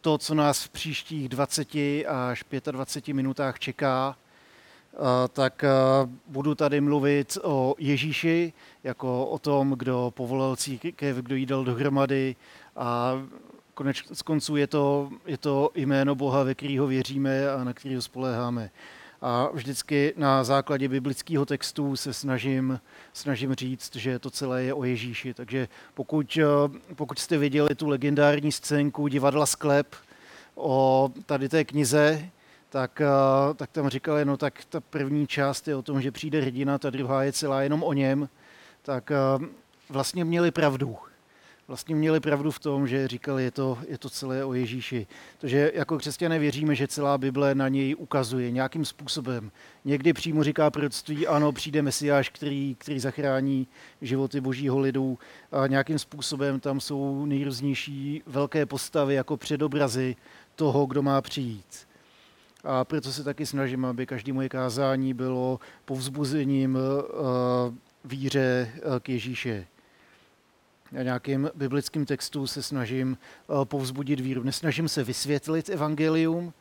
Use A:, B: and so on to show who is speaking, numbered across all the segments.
A: to, co nás v příštích 20 až 25 minutách čeká, tak budu tady mluvit o Ježíši, jako o tom, kdo povolal církev, kdo jí dal dohromady a konec konců je to, je to jméno Boha, ve kterého věříme a na kterého spoléháme. A vždycky na základě biblického textu se snažím, snažím říct, že to celé je o Ježíši. Takže pokud, pokud jste viděli tu legendární scénku divadla Sklep o tady té knize, tak, tak tam říkali, no tak ta první část je o tom, že přijde hrdina, ta druhá je celá jenom o něm, tak vlastně měli pravdu vlastně měli pravdu v tom, že říkali, je to, je to celé o Ježíši. Takže jako křesťané věříme, že celá Bible na něj ukazuje nějakým způsobem. Někdy přímo říká proroctví, ano, přijde Mesiáš, který, který zachrání životy božího lidu. A nějakým způsobem tam jsou nejrůznější velké postavy jako předobrazy toho, kdo má přijít. A proto se taky snažím, aby každé moje kázání bylo povzbuzením uh, víře k Ježíše nějakým biblickým textu se snažím eh, povzbudit víru. Nesnažím se vysvětlit evangelium,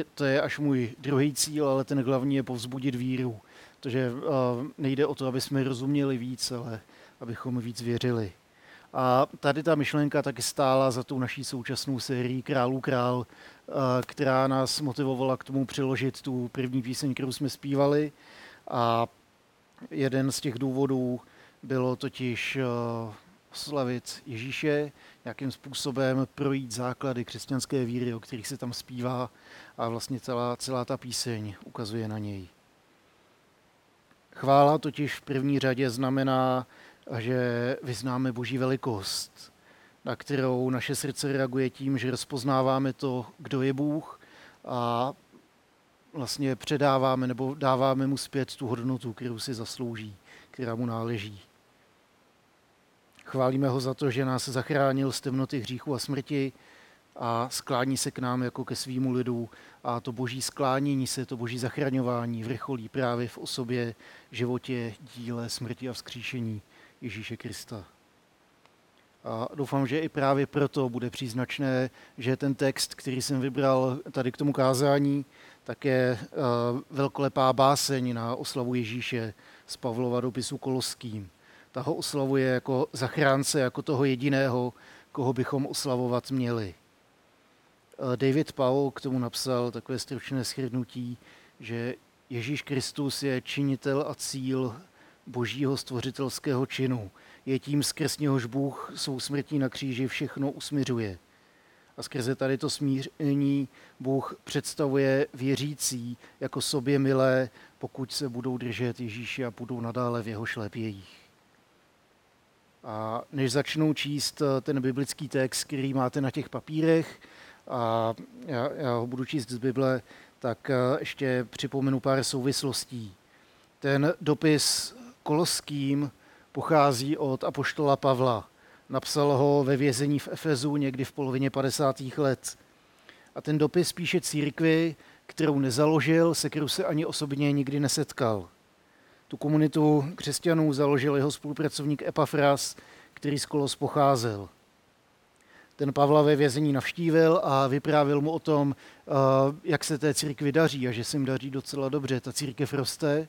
A: eh, to je až můj druhý cíl, ale ten hlavní je povzbudit víru. Takže eh, nejde o to, aby jsme rozuměli víc, ale abychom víc věřili. A tady ta myšlenka taky stála za tou naší současnou sérií Králů král, která nás motivovala k tomu přiložit tu první píseň, kterou jsme zpívali. A jeden z těch důvodů bylo totiž oslavit Ježíše, nějakým způsobem projít základy křesťanské víry, o kterých se tam zpívá a vlastně celá, celá ta píseň ukazuje na něj. Chvála totiž v první řadě znamená, že vyznáme Boží velikost, na kterou naše srdce reaguje tím, že rozpoznáváme to, kdo je Bůh a vlastně předáváme nebo dáváme mu zpět tu hodnotu, kterou si zaslouží, která mu náleží. Chválíme ho za to, že nás zachránil z temnoty hříchu a smrti a sklání se k nám jako ke svýmu lidu. A to boží sklánění se, to boží zachraňování vrcholí právě v osobě, životě, díle, smrti a vzkříšení Ježíše Krista. A doufám, že i právě proto bude příznačné, že ten text, který jsem vybral tady k tomu kázání, tak je velkolepá báseň na oslavu Ježíše z Pavlova dopisu Koloským ta ho oslavuje jako zachránce, jako toho jediného, koho bychom oslavovat měli. Eh, David Powell k tomu napsal takové stručné shrnutí, že Ježíš Kristus je činitel a cíl božího stvořitelského činu. Je tím, skrz něhož Bůh svou smrtí na kříži všechno usmiřuje. A skrze tady to smíření Bůh představuje věřící jako sobě milé, pokud se budou držet Ježíše a budou nadále v jeho šlépějích. A než začnu číst eh, ten biblický text, který máte na těch papírech, a já, já ho budu číst z Bible, tak eh, ještě připomenu pár souvislostí. Ten dopis koloským pochází od apoštola Pavla. Napsal ho ve vězení v Efezu někdy v polovině 50. let. A ten dopis píše církvi, kterou nezaložil, se kterou se ani osobně nikdy nesetkal. Tu komunitu křesťanů založil jeho spolupracovník Epafras, který z Kolos pocházel. Ten Pavla ve vězení navštívil a vyprávil mu o tom, eh, jak se té církvi daří a že se jim daří docela dobře. Ta církev roste,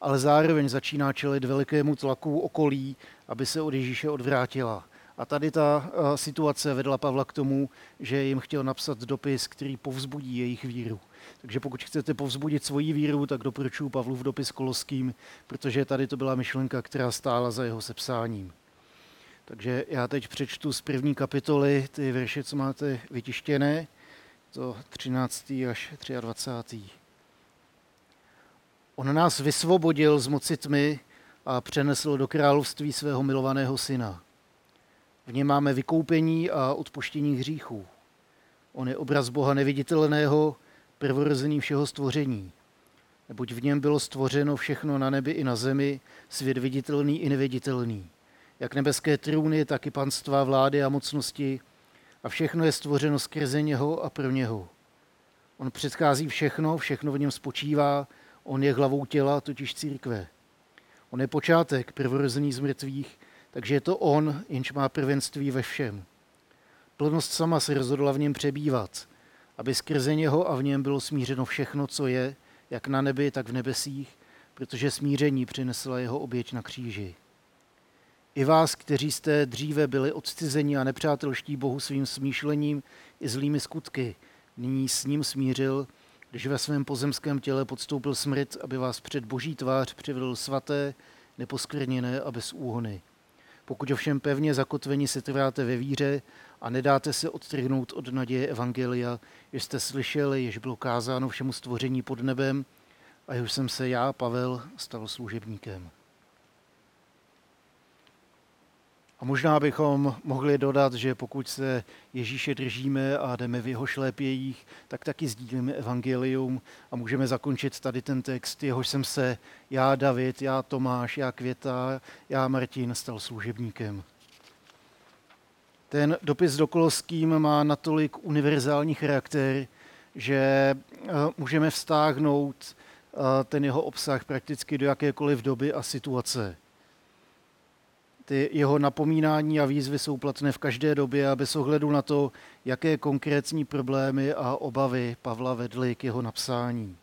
A: ale zároveň začíná čelit velikému tlaku okolí, aby se od Ježíše odvrátila. A tady ta eh, situace vedla Pavla k tomu, že jim chtěl napsat dopis, který povzbudí jejich víru. Takže pokud chcete povzbudit svoji víru, tak doporučuji Pavlův dopis Koloským, protože tady to byla myšlenka, která stála za jeho sepsáním. Takže já teď přečtu z první kapitoly ty verše, co máte vytištěné, to 13. až 23. On nás vysvobodil z moci tmy a přenesl do království svého milovaného syna. V něm máme vykoupení a odpuštění hříchů. On je obraz Boha neviditelného, prvorozený všeho stvoření. Neboť v něm bylo stvořeno všechno na nebi i na zemi, svět viditelný i neviditelný. Jak nebeské trůny, tak i panstva, vlády a mocnosti. A všechno je stvořeno skrze něho a pro něho. On předchází všechno, všechno v něm spočívá, on je hlavou těla, totiž církve. On je počátek, prvorozený z mrtvých, takže je to on, jenž má prvenství ve všem. Plnost sama se rozhodla v něm přebývat, aby skrze něho a v něm bylo smířeno všechno, co je, jak na nebi, tak v nebesích, protože smíření přinesla jeho oběť na kříži. I vás, kteří jste dříve byli odcizeni a nepřátelští Bohu svým smýšlením i zlými skutky, nyní s ním smířil, když ve svém pozemském těle podstoupil smrt, aby vás před boží tvář přivedl svaté, neposkvrněné a bez úhony. Pokud ovšem pevně zakotveni se trváte ve víře a nedáte se odtrhnout od naděje Evangelia, jež jste slyšeli, jež bylo kázáno všemu stvoření pod nebem, a jež jsem se já, Pavel, stal služebníkem. A možná bychom mohli dodat, že pokud se Ježíše držíme a jdeme v jeho šlépějích, tak taky sdílíme evangelium a můžeme zakončit tady ten text, jehož jsem se já David, já Tomáš, já Květa, já Martin stal služebníkem. Ten dopis do Koloským má natolik univerzální charakter, že eh, můžeme vztáhnout eh, ten jeho obsah prakticky do jakékoliv doby a situace. Ty jeho napomínání a výzvy jsou platné v každé době a bez ohledu na to, jaké konkrétní problémy a obavy Pavla vedly k jeho napsání.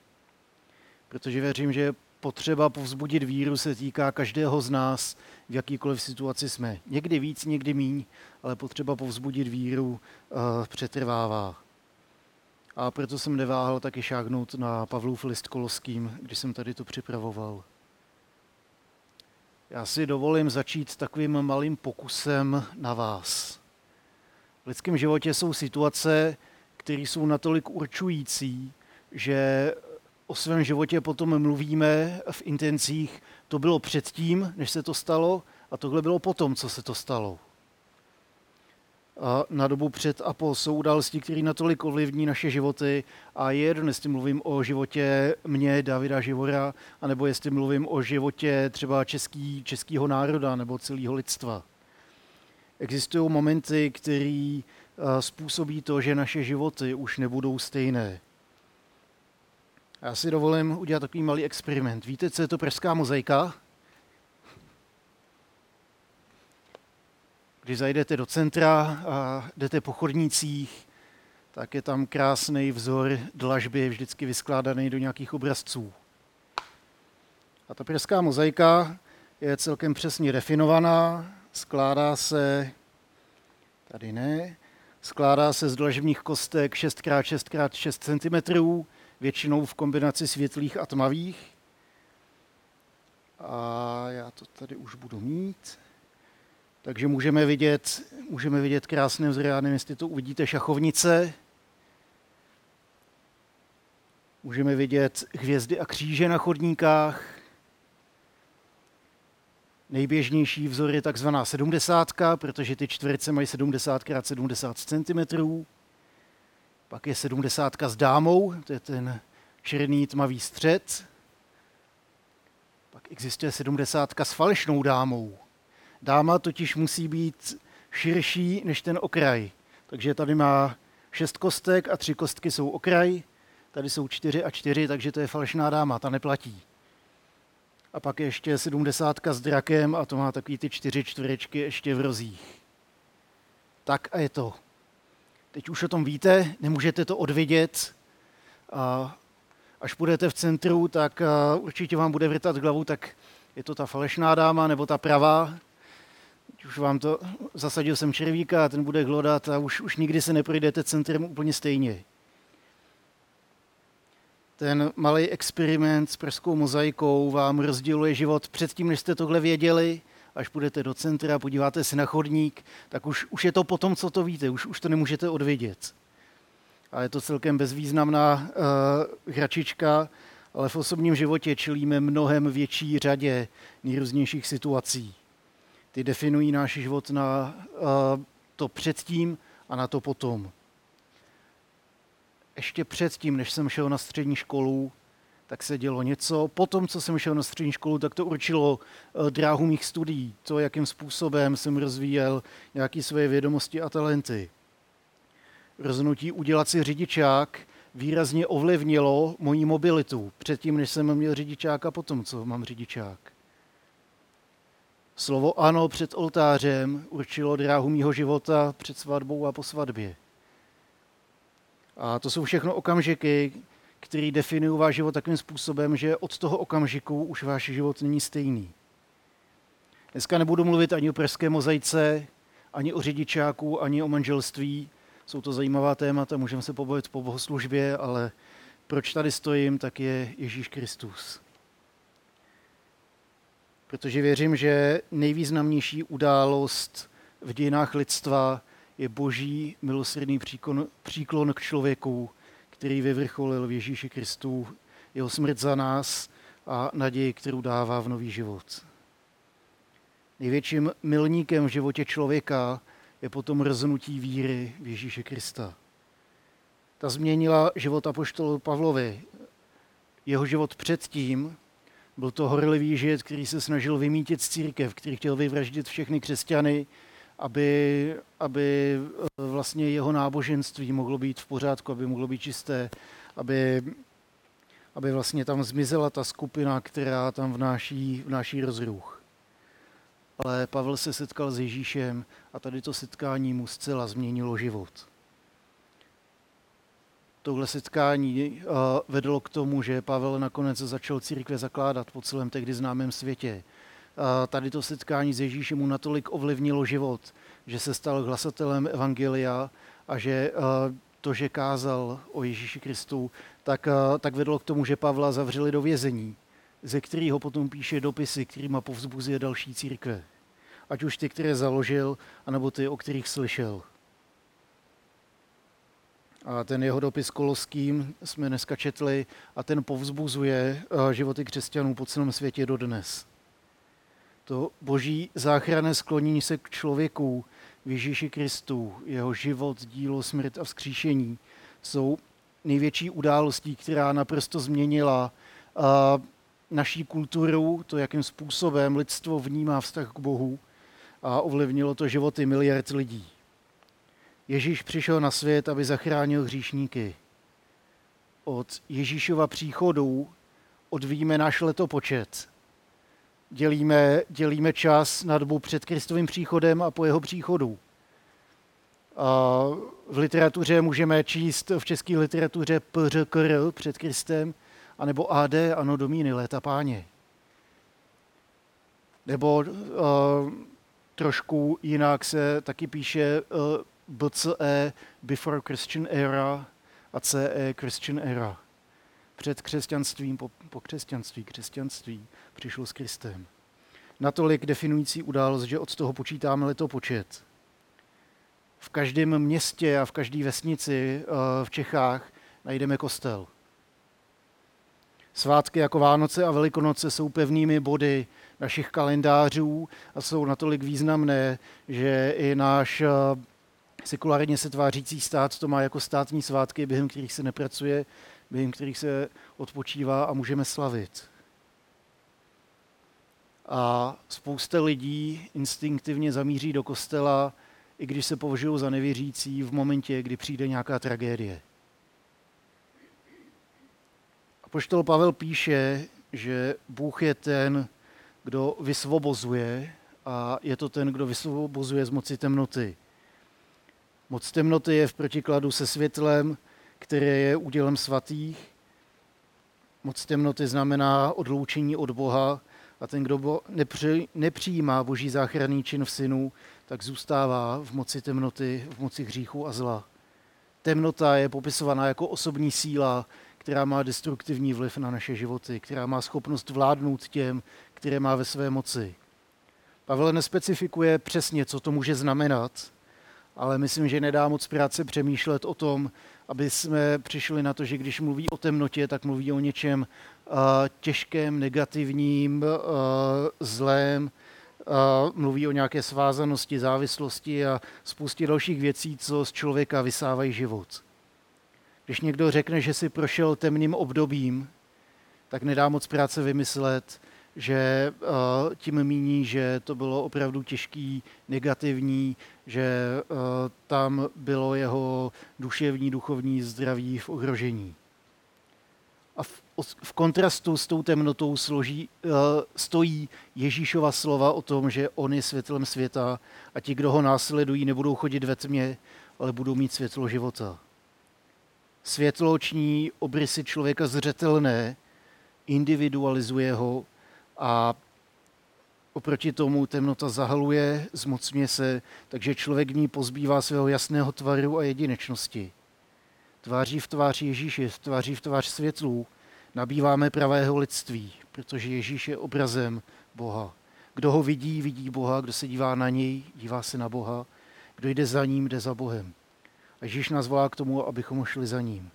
A: Protože věřím, že potřeba povzbudit víru se týká každého z nás, v jakýkoliv situaci jsme. Někdy víc, někdy míň, ale potřeba povzbudit víru uh, přetrvává. A proto jsem neváhal taky šáhnout na Pavlův list Koloským, když jsem tady to připravoval. Já si dovolím začít takovým malým pokusem na vás. V lidském životě jsou situace, které jsou natolik určující, že o svém životě potom mluvíme v intencích, to bylo předtím, než se to stalo, a tohle bylo potom, co se to stalo na dobu před a po jsou události, které natolik ovlivní naše životy a je jedno, jestli mluvím o životě mě, Davida Živora, anebo jestli mluvím o životě třeba český, českého národa nebo celého lidstva. Existují momenty, které způsobí to, že naše životy už nebudou stejné. Já si dovolím udělat takový malý experiment. Víte, co je to pražská mozaika? Když zajdete do centra a jdete po chodnících, tak je tam krásný vzor dlažby, vždycky vyskládaný do nějakých obrazců. A ta pražská mozaika je celkem přesně definovaná, skládá se, tady ne, skládá se z dlažebních kostek 6x6x6 cm, většinou v kombinaci světlých a tmavých. A já to tady už budu mít. Takže můžeme vidět, můžeme vidět krásné vzory, já nevím, jestli to uvidíte, šachovnice. Můžeme vidět hvězdy a kříže na chodníkách. Nejběžnější vzor je takzvaná sedmdesátka, protože ty čtverce mají 70 x 70 cm. Pak je sedmdesátka s dámou, to je ten černý tmavý střed. Pak existuje sedmdesátka s falešnou dámou. Dáma totiž musí být širší než ten okraj. Takže tady má šest kostek a tři kostky jsou okraj, tady jsou čtyři a čtyři, takže to je falešná dáma, ta neplatí. A pak je ještě sedmdesátka s drakem a to má takový ty čtyři čtverečky ještě v rozích. Tak a je to. Teď už o tom víte, nemůžete to odvidět. A až budete v centru, tak určitě vám bude vrtat hlavu, tak je to ta falešná dáma nebo ta pravá, už vám to, zasadil jsem červíka a ten bude hlodat a už, už nikdy se neprojdete centrem úplně stejně. Ten malý experiment s prskou mozaikou vám rozděluje život předtím, než jste tohle věděli, až půjdete do centra, podíváte se na chodník, tak už, už je to potom, co to víte, už, už to nemůžete odvědět. A je to celkem bezvýznamná uh, hračička, ale v osobním životě čelíme mnohem větší řadě nejrůznějších situací. Ty definují náš život na to předtím a na to potom. Ještě předtím, než jsem šel na střední školu, tak se dělo něco. Potom, co jsem šel na střední školu, tak to určilo e, dráhu mých studií, to, jakým způsobem jsem rozvíjel nějaké svoje vědomosti a talenty. Rozhodnutí udělat si řidičák výrazně ovlivnilo moji mobilitu předtím, než jsem měl řidičák a potom, co mám řidičák. Slovo ano před oltářem určilo dráhu mýho života před svatbou a po svatbě. A to jsou všechno okamžiky, které definují váš život takým způsobem, že od toho okamžiku už váš život není stejný. Dneska nebudu mluvit ani o pražské mozaice, ani o řidičáku, ani o manželství. Jsou to zajímavá témata, můžeme se pobavit po bohoslužbě, ale proč tady stojím, tak je Ježíš Kristus. Protože věřím, že nejvýznamnější událost v dějinách lidstva je boží milosrdný příklon, příklon k člověku, který vyvrcholil v Ježíši Kristu, jeho smrt za nás a naději, kterou dává v nový život. Největším milníkem v životě člověka je potom rznutí víry v Ježíše Krista. Ta změnila život apoštolu Pavlovi. Jeho život předtím byl to horlivý žid, který se snažil vymítit z církev, který chtěl vyvraždit všechny křesťany, aby, aby eh, vlastně jeho náboženství mohlo být v pořádku, aby mohlo být čisté, aby, aby vlastně tam zmizela ta skupina, která tam vnáší, vnáší rozruch. Ale Pavel se setkal s Ježíšem a tady to setkání mu zcela změnilo život. Tohle setkání eh, vedlo k tomu, že Pavel nakonec začal církve zakládat po celém tehdy známém světě. Tady to setkání s Ježíšem mu natolik ovlivnilo život, že se stal hlasatelem Evangelia a že eh, to, že kázal o Ježíši Kristu, tak, eh, tak vedlo k tomu, že Pavla zavřeli do vězení, ze kterého potom píše dopisy, kterýma povzbuzuje další církve. Ať už ty, které založil, anebo ty, o kterých slyšel. A ten jeho dopis koloským jsme dneska četli a ten povzbuzuje eh, životy křesťanů po celém světě dodnes. To boží záchranné sklonění se k člověku v Ježíši Kristu, jeho život, dílo, smrt a vzkříšení jsou největší událostí, která naprosto změnila naší kulturu, to, jakým způsobem lidstvo vnímá vztah k Bohu a ovlivnilo to životy miliard lidí. Ježíš přišel na svět, aby zachránil hříšníky. Od Ježíšova příchodu odvíjíme náš letopočet. Dělíme, dělíme čas na dobu před Kristovým příchodem a po jeho příchodu. A v literatuře můžeme číst v české literatuře PŘKR před Kristem, anebo AD, ano domíny, léta páně. Nebo uh, trošku jinak se taky píše uh, BCE, Before Christian Era, a CE, Christian Era. Před křesťanstvím, po, po křesťanství, křesťanství přišlo s Kristem. Natolik definující událost, že od toho počítáme letopočet. V každém městě a v každé vesnici eh, v Čechách najdeme kostel. Svátky jako Vánoce a Velikonoce jsou pevnými body našich kalendářů a jsou natolik významné, že i náš eh, sekulárně se tvářící stát to má jako státní svátky, během kterých se nepracuje, během kterých se odpočívá a můžeme slavit. A spousta lidí instinktivně zamíří do kostela, i když se považují za nevěřící v momentě, kdy přijde nějaká tragédie. A poštol Pavel píše, že Bůh je ten, kdo vysvobozuje a je to ten, kdo vysvobozuje z moci temnoty. Moc temnoty je v protikladu se světlem, které je údělem svatých. Moc temnoty znamená odloučení od Boha a ten, kdo nepři, nepřijímá boží záchranný čin v synu, tak zůstává v moci temnoty, v moci hříchu a zla. Temnota je popisovaná jako osobní síla, která má destruktivní vliv na naše životy, která má schopnost vládnout těm, které má ve své moci. Pavel nespecifikuje přesně, co to může znamenat, ale myslím, že nedá moc práce přemýšlet o tom, aby jsme přišli na to, že když mluví o temnotě, tak mluví o něčem uh, těžkém, negativním, uh, zlém, uh, mluví o nějaké svázanosti, závislosti a spoustě dalších věcí, co z člověka vysávají život. Když někdo řekne, že si prošel temným obdobím, tak nedá moc práce vymyslet, že tím míní, že to bylo opravdu těžký, negativní, že uh, tam bylo jeho duševní, duchovní zdraví v ohrožení. A v v kontrastu s tou temnotou složí, uh, stojí Ježíšova slova o tom, že on je světlem světa a ti, kdo ho následují, nebudou chodit ve tmě, ale budou mít světlo života. Světlo ční obrysy člověka zřetelné, individualizuje ho a oproti tomu temnota zahaluje, zmocňuje se, takže člověk v ní pozbývá svého jasného tvaru a jedinečnosti. Tváří v tvář Ježíši, tváří v tvář světlů, nabýváme pravého lidství, protože Ježíš je obrazem Boha. Kdo ho vidí, vidí Boha, kdo se dívá na něj, dívá se na Boha, kdo jde za ním, jde za Bohem. A Ježíš nás volá k tomu, abychom šli za ním.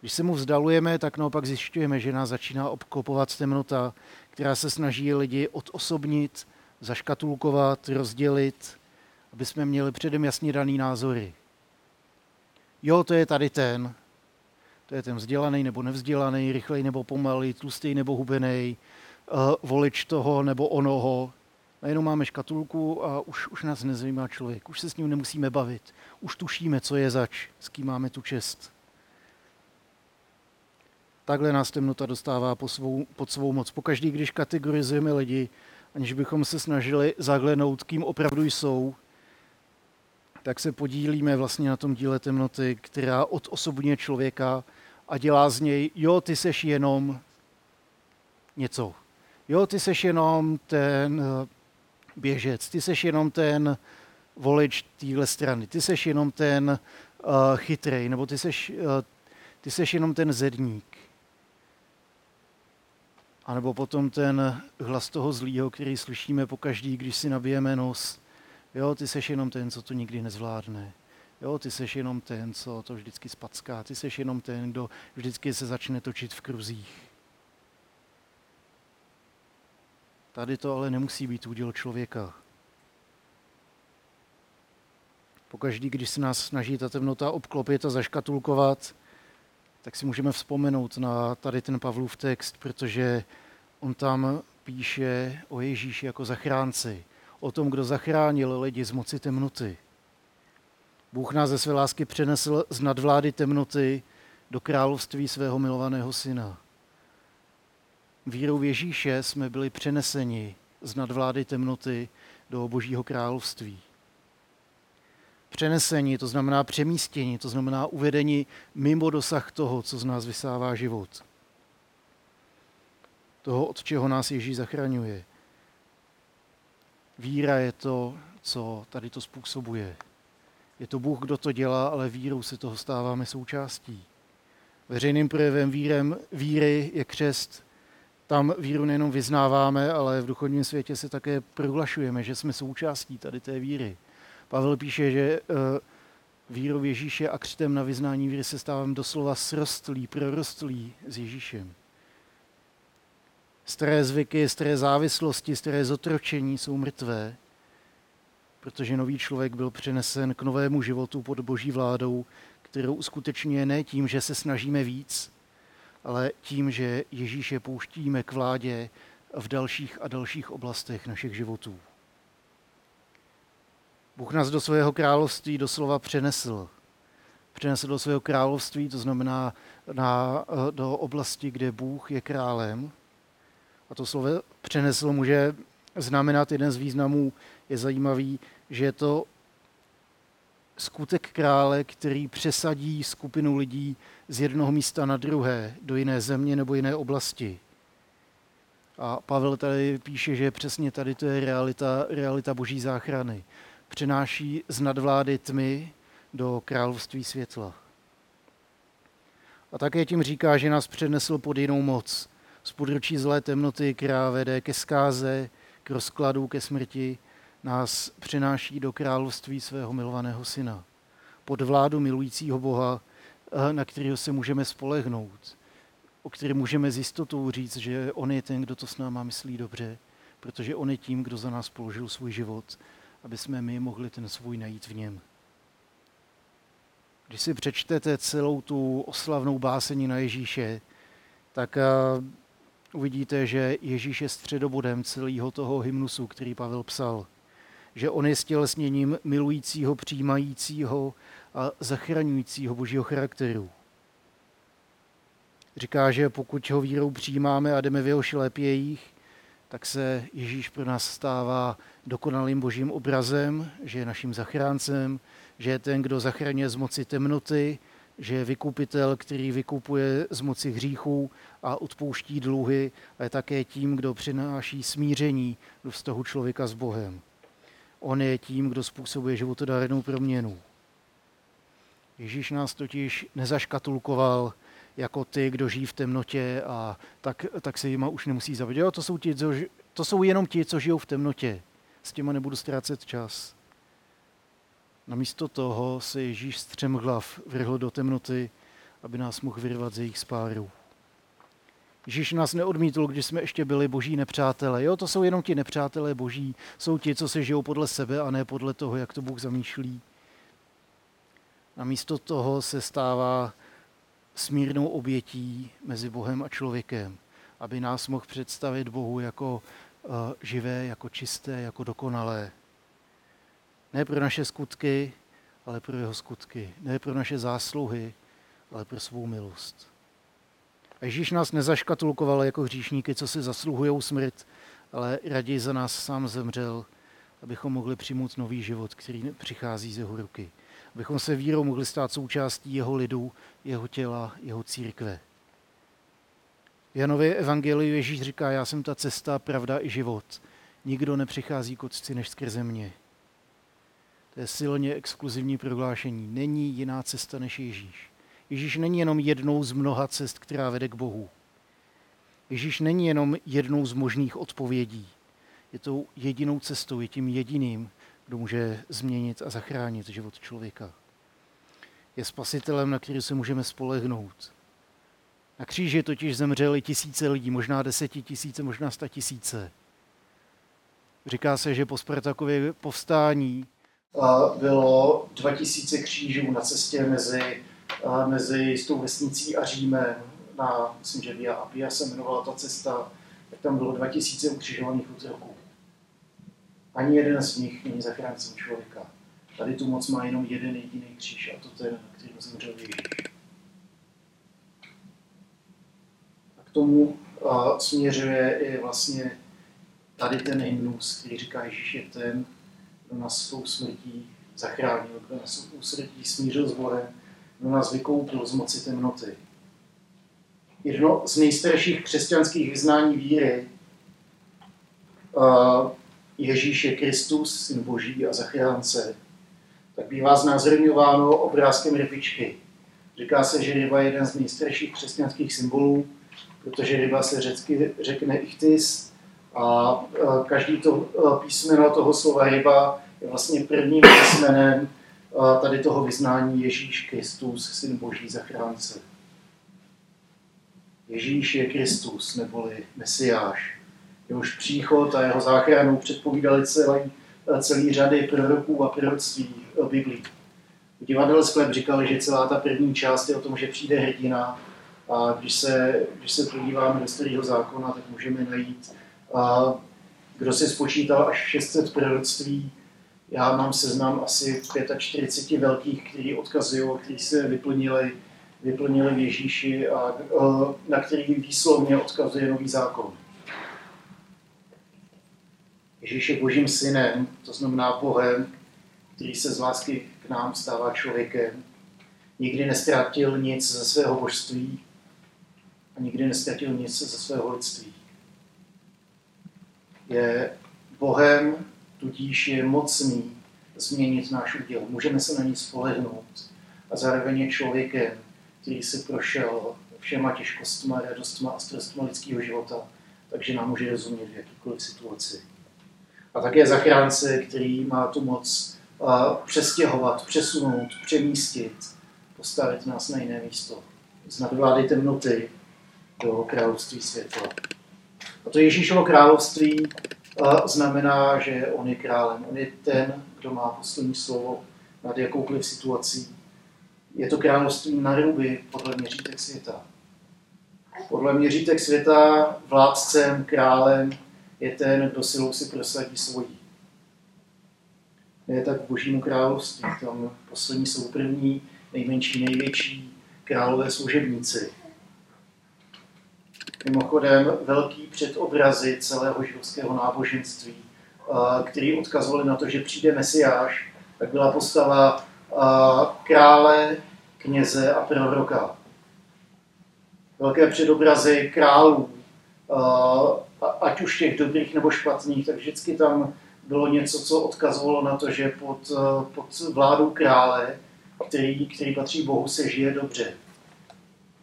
A: Když se mu vzdalujeme, tak naopak zjišťujeme, že nás začíná obklopovat temnota, která se snaží lidi odosobnit, zaškatulkovat, rozdělit, aby jsme měli předem jasně daný názory. Jo, to je tady ten, to je ten vzdělaný nebo nevzdělaný, rychlej nebo pomalý, tlustý nebo hubený, uh, volič toho nebo onoho. Najednou máme škatulku a už, už nás nezajímá člověk, už se s ním nemusíme bavit, už tušíme, co je zač, s kým máme tu čest. Takhle nás temnota dostává po svou, pod svou moc. Pokaždý, když kategorizujeme lidi, aniž bychom se snažili zahlenout, kým opravdu jsou, tak se podílíme vlastně na tom díle temnoty, která odosobňuje člověka a dělá z něj, jo, ty seš jenom něco. Jo, ty seš jenom ten eh, běžec, ty seš jenom ten volič téhle strany, ty seš jenom ten uh, chytrej, nebo ty seš, uh, ty seš jenom ten zedník. A nebo potom ten hlas toho zlýho, který slyšíme po každý, když si nabijeme nos. Jo, ty seš jenom ten, co to nikdy nezvládne. Jo, ty seš jenom ten, co to vždycky spacká. Ty seš jenom ten, kdo vždycky se začne točit v kruzích. Tady to ale nemusí být úděl člověka. Pokaždý, když se nás snaží ta temnota obklopit a zaškatulkovat, tak si můžeme vzpomenout na tady ten Pavlův text, protože on tam píše o Ježíši jako zachránci, o tom, kdo zachránil lidi z moci temnoty. Bůh nás ze své lásky přenesl z nadvlády temnoty do království svého milovaného syna. Vírou v Ježíše jsme byli přeneseni z nadvlády temnoty do božího království. Přenesení, to znamená přemístění, to znamená uvedení mimo dosah toho, co z nás vysává život. Toho, od čeho nás Ježíš zachraňuje. Víra je to, co tady to způsobuje. Je to Bůh, kdo to dělá, ale vírou se toho stáváme součástí. Veřejným projevem vírem, víry je křest. Tam víru nejenom vyznáváme, ale v duchovním světě se také prohlašujeme, že jsme součástí tady té víry. Pavel píše, že uh, vírou Ježíše a křtem na vyznání víry se stávám doslova srostlý, prorostlý s Ježíšem. Staré zvyky, staré závislosti, staré zotročení jsou mrtvé, protože nový člověk byl přenesen k novému životu pod boží vládou, kterou uskutečňuje ne tím, že se snažíme víc, ale tím, že Ježíše pouštíme k vládě v dalších a dalších oblastech našich životů. Bůh nás do svého království doslova přenesl. Přenesl do svého království, to znamená na, do oblasti, kde Bůh je králem. A to slovo přenesl může znamenat jeden z významů, je zajímavý, že je to skutek krále, který přesadí skupinu lidí z jednoho místa na druhé, do jiné země nebo jiné oblasti. A Pavel tady píše, že přesně tady to je realita, realita boží záchrany přenáší z nadvlády tmy do království světla. A také tím říká, že nás přednesl pod jinou moc, z područí zlé temnoty, která vede ke zkáze, k rozkladu, ke smrti, nás přenáší do království svého milovaného syna. Pod vládu milujícího Boha, eh, na kterého se můžeme spolehnout, o kterém můžeme s jistotou říct, že on je ten, kdo to s náma myslí dobře, protože on je tím, kdo za nás položil svůj život aby jsme my mohli ten svůj najít v něm. Když si přečtete celou tu oslavnou básení na Ježíše, tak uvidíte, že Ježíš je středobodem celého toho hymnusu, který Pavel psal. Že on je stělesněním milujícího, přijímajícího a zachraňujícího božího charakteru. Říká, že pokud ho vírou přijímáme a jdeme v jeho šlepějích, tak se Ježíš pro nás stává dokonalým božím obrazem, že je naším zachráncem, že je ten, kdo zachraňuje z moci temnoty, že je vykupitel, který vykupuje z moci hříchů a odpouští dluhy a je také tím, kdo přináší smíření do vztahu člověka s Bohem. On je tím, kdo způsobuje životodárnou proměnu. Ježíš nás totiž nezaškatulkoval jako ty, kdo žijí v temnotě a tak, tak se jima už nemusí. Jo, to jsou, ti, co, to jsou jenom ti, co žijou v temnotě. S těma nebudu ztrácet čas. Namísto toho se Ježíš střemhlav vrhl do temnoty, aby nás mohl vyrvat z jejich spárů. Ježíš nás neodmítl, když jsme ještě byli boží nepřátelé. Jo, to jsou jenom ti nepřátelé boží. Jsou ti, co se žijou podle sebe a ne podle toho, jak to Bůh zamýšlí. A místo toho se stává smírnou obětí mezi Bohem a člověkem, aby nás mohl představit Bohu jako uh, živé, jako čisté, jako dokonalé. Ne pro naše skutky, ale pro jeho skutky. Ne pro naše zásluhy, ale pro svou milost. A Ježíš nás nezaškatulkoval jako hříšníky, co si zasluhují smrt, ale raději za nás sám zemřel, abychom mohli přijmout nový život, který přichází z jeho ruky. Abychom se vírou mohli stát součástí jeho lidu, jeho těla, jeho církve. V Janově evangeliu Ježíš říká, já jsem ta cesta, pravda i život. Nikdo nepřichází k otci než skrze mě. To je silně exkluzivní prohlášení. Není jiná cesta než Ježíš. Ježíš není jenom jednou z mnoha cest, která vede k Bohu. Ježíš není jenom jednou z možných odpovědí. Je tou jedinou cestou, je tím jediným, kdo může změnit a zachránit život člověka. Je spasitelem, na který se můžeme spolehnout. Na kříži totiž zemřeli tisíce lidí, možná desetitisíce, možná sta tisíce. Říká se, že po Spartakově povstání bylo 2000 křížů na cestě mezi, mezi s tou vesnicí a Římem. Na, myslím, že Via Appia se jmenovala ta cesta, tak tam bylo 2000 ukřižovaných otroků. Ani jeden z nich není zachráncem člověka. Tady tu moc má jenom jeden jediný kříž a to ten, na kterým zemřel Ježíš. A k tomu a, směřuje i vlastně tady ten hymnus, který říká, Ježíš je ten, kdo nás svou smrtí zachránil, kdo nás svou smrtí smířil s Bohem, kdo nás vykoupil z moci temnoty. Jedno z nejstarších křesťanských vyznání víry uh, Ježíš je Kristus, syn Boží a zachránce, tak bývá znázorňováno obrázkem rybičky. Říká se, že ryba je jeden z nejstarších křesťanských symbolů, protože ryba se řecky řekne ichtis a každý to písmeno toho slova ryba je vlastně prvním písmenem tady toho vyznání Ježíš Kristus, syn Boží zachránce. Ježíš je Kristus, neboli Mesiáš jehož příchod a jeho záchranu předpovídali celý, celý řady proroků a proroctví Biblii. V divadle Sklep že celá ta první část je o tom, že přijde hrdina a když se, když se podíváme do starého zákona, tak můžeme najít, a kdo si spočítal až 600 proroctví. Já mám seznam asi 45 velkých, který odkazují, který se vyplnili, vyplnili v Ježíši a na který výslovně odkazuje nový zákon. Ježíš je božím synem, to znamená Bohem, který se z lásky k nám stává člověkem. Nikdy nestratil nic ze svého božství a nikdy nestratil nic ze svého lidství. Je Bohem, tudíž je mocný změnit náš úděl. Můžeme se na ní spolehnout. A zároveň je člověkem, který si prošel všema těžkostma, radostma a stresstma lidského života, takže nám může rozumět v jakýkoliv situaci a také zachránce, který má tu moc přestěhovat, přesunout, přemístit, postavit nás na jiné místo. Z nadvlády temnoty do království světla. A to Ježíšovo království znamená, že on je králem. On je ten, kdo má poslední slovo nad jakoukoliv situací. Je to království na ruby podle měřítek světa. Podle měřítek světa vládcem, králem je ten, kdo silou si prosadí svojí. Je tak v božímu království. Tam poslední jsou první, nejmenší, největší králové služebníci. Mimochodem velký předobrazy celého židovského náboženství, který odkazovali na to, že přijde Mesiáš, tak byla postava krále, kněze a proroka. Velké předobrazy králů, ať už těch dobrých nebo špatných, tak vždycky tam bylo něco, co odkazovalo na to, že pod, pod vládou krále, který, který patří Bohu, se žije dobře.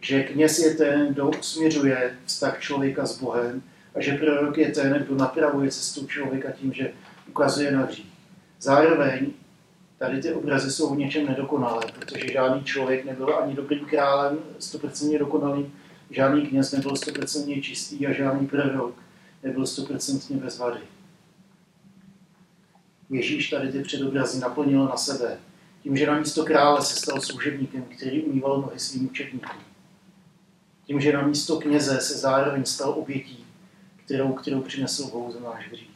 A: Že kněz je ten, kdo usměřuje vztah člověka s Bohem a že prorok je ten, kdo napravuje cestu člověka tím, že ukazuje na hřích. Zároveň tady ty obrazy jsou v něčem nedokonalé, protože žádný člověk nebyl ani dobrým králem, stoprocentně dokonalým, žádný kněz nebyl stoprocentně čistý a žádný prorok nebyl stoprocentně bez vady. Ježíš tady ty předobrazy naplnil na sebe, tím, že na místo krále se stal služebníkem, který umýval nohy svým učetníkům. Tím, že na místo kněze se zároveň stal obětí, kterou, kterou přinesl Bohu za náš hřích.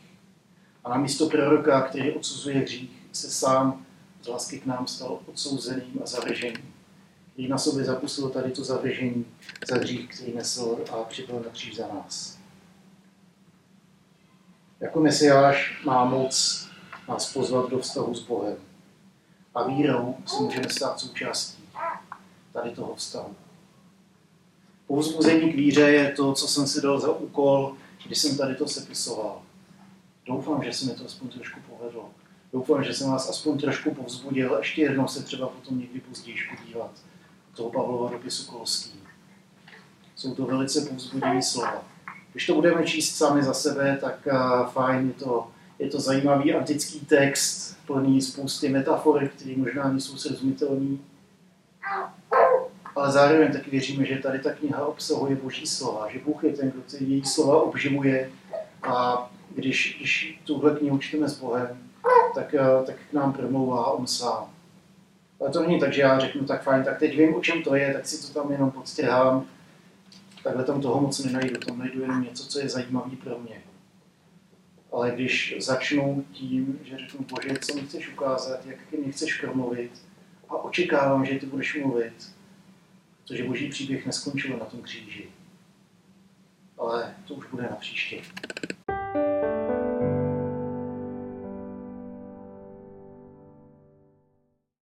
A: A na místo proroka, který odsuzuje hřích, se sám z lásky k nám stal odsouzeným a zavrženým, který na sobě zapustil tady to zavržení za hřích, který nesl a připravil na kříž za nás. Jako mesiáš má moc nás pozvat do vztahu s Bohem. A vírou si můžeme stát součástí tady toho vztahu. Povzbuzení k víře je to, co jsem si dal za úkol, když jsem tady to sepisoval. Doufám, že se mi to aspoň trošku povedlo. Doufám, že jsem vás aspoň trošku povzbudil. Ještě jednou se třeba potom někdy později podívat toho Pavlova dopisu Kolský. Jsou to velice povzbudivé slova. Když to budeme číst sami za sebe, tak uh, fajn, je to, je to zajímavý antický text, plný spousty metafor, které možná nejsou srozumitelné. Ale zároveň taky věříme, že tady ta kniha obsahuje boží slova, že Bůh je ten, kdo ty její slova obživuje a když, když tuhle knihu čteme s Bohem, tak, uh, tak k nám promlouvá on sám. Ale to není tak, že já řeknu, tak fajn, tak teď vím, o čem to je, tak si to tam jenom podstřihám. Takhle tam toho moc nenajdu, tam najdu jenom něco, co je zajímavé pro mě. Ale když začnu tím, že řeknu, bože, co mi chceš ukázat, jak mě chceš promluvit a očekávám, že ty budeš mluvit, protože boží příběh neskončil na tom kříži. Ale to už bude na příště.